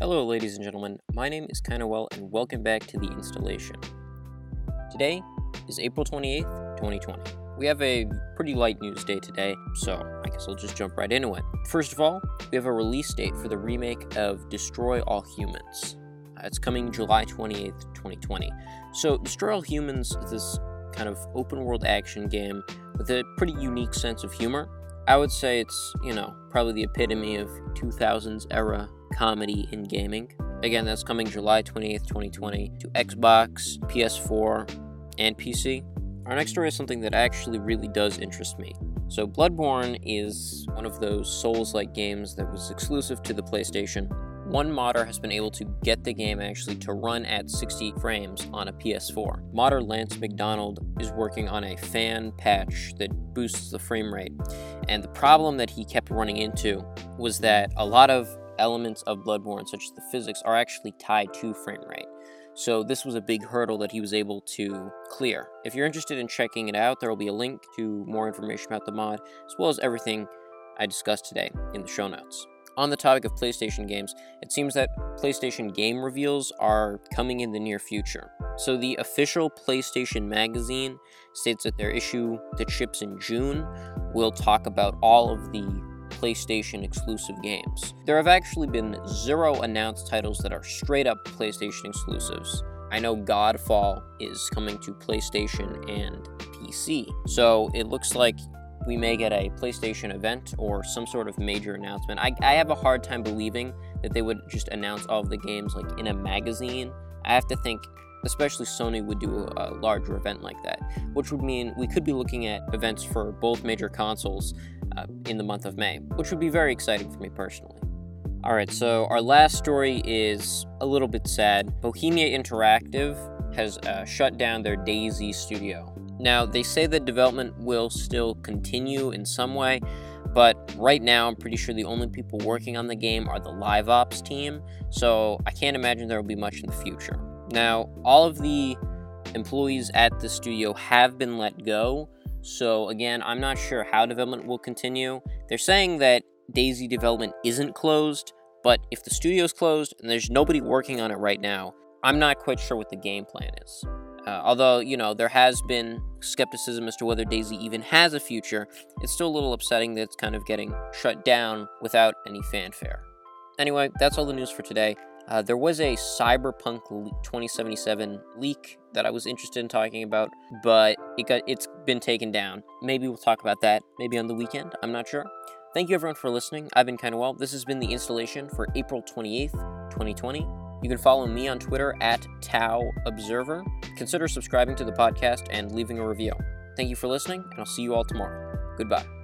Hello, ladies and gentlemen. My name is Cai Noël and welcome back to the installation. Today is April 28th, 2020. We have a pretty light news day today, so I guess I'll just jump right into it. First of all, we have a release date for the remake of Destroy All Humans. It's coming July 28th, 2020. So, Destroy All Humans is this kind of open world action game with a pretty unique sense of humor. I would say it's, you know, probably the epitome of 2000s era comedy in gaming. Again, that's coming July 28th, 2020 to Xbox, PS4, and PC. Our next story is something that actually really does interest me. So, Bloodborne is one of those Souls like games that was exclusive to the PlayStation. One modder has been able to get the game actually to run at 60 frames on a PS4. Modder Lance McDonald is working on a fan patch that boosts the frame rate. And the problem that he kept running into was that a lot of elements of Bloodborne, such as the physics, are actually tied to frame rate. So this was a big hurdle that he was able to clear. If you're interested in checking it out, there will be a link to more information about the mod, as well as everything I discussed today in the show notes. On the topic of PlayStation games, it seems that PlayStation game reveals are coming in the near future. So, the official PlayStation magazine states that their issue that ships in June will talk about all of the PlayStation exclusive games. There have actually been zero announced titles that are straight up PlayStation exclusives. I know Godfall is coming to PlayStation and PC, so it looks like we may get a PlayStation event or some sort of major announcement. I, I have a hard time believing that they would just announce all of the games like in a magazine. I have to think, especially Sony would do a, a larger event like that, which would mean we could be looking at events for both major consoles uh, in the month of May, which would be very exciting for me personally. All right, so our last story is a little bit sad. Bohemia Interactive has uh, shut down their DayZ studio. Now, they say that development will still continue in some way, but right now, I'm pretty sure the only people working on the game are the live ops team, so I can't imagine there will be much in the future. Now, all of the employees at the studio have been let go, so again, I'm not sure how development will continue. They're saying that DayZ development isn't closed, but if the studio's closed and there's nobody working on it right now, I'm not quite sure what the game plan is. Uh, although, you know, there has been skepticism as to whether DayZ even has a future, it's still a little upsetting that it's kind of getting shut down without any fanfare. Anyway, that's all the news for today. Uh, there was a Cyberpunk 2077 leak that I was interested in talking about, but it got it's been taken down. Maybe we'll talk about that maybe on the weekend. I'm not sure. Thank you everyone for listening. I've been Cai Noël. This has been the installation for April 28th, 2020. You can follow me on Twitter at Tau Observer. Consider subscribing to the podcast and leaving a review. Thank you for listening, and I'll see you all tomorrow. Goodbye.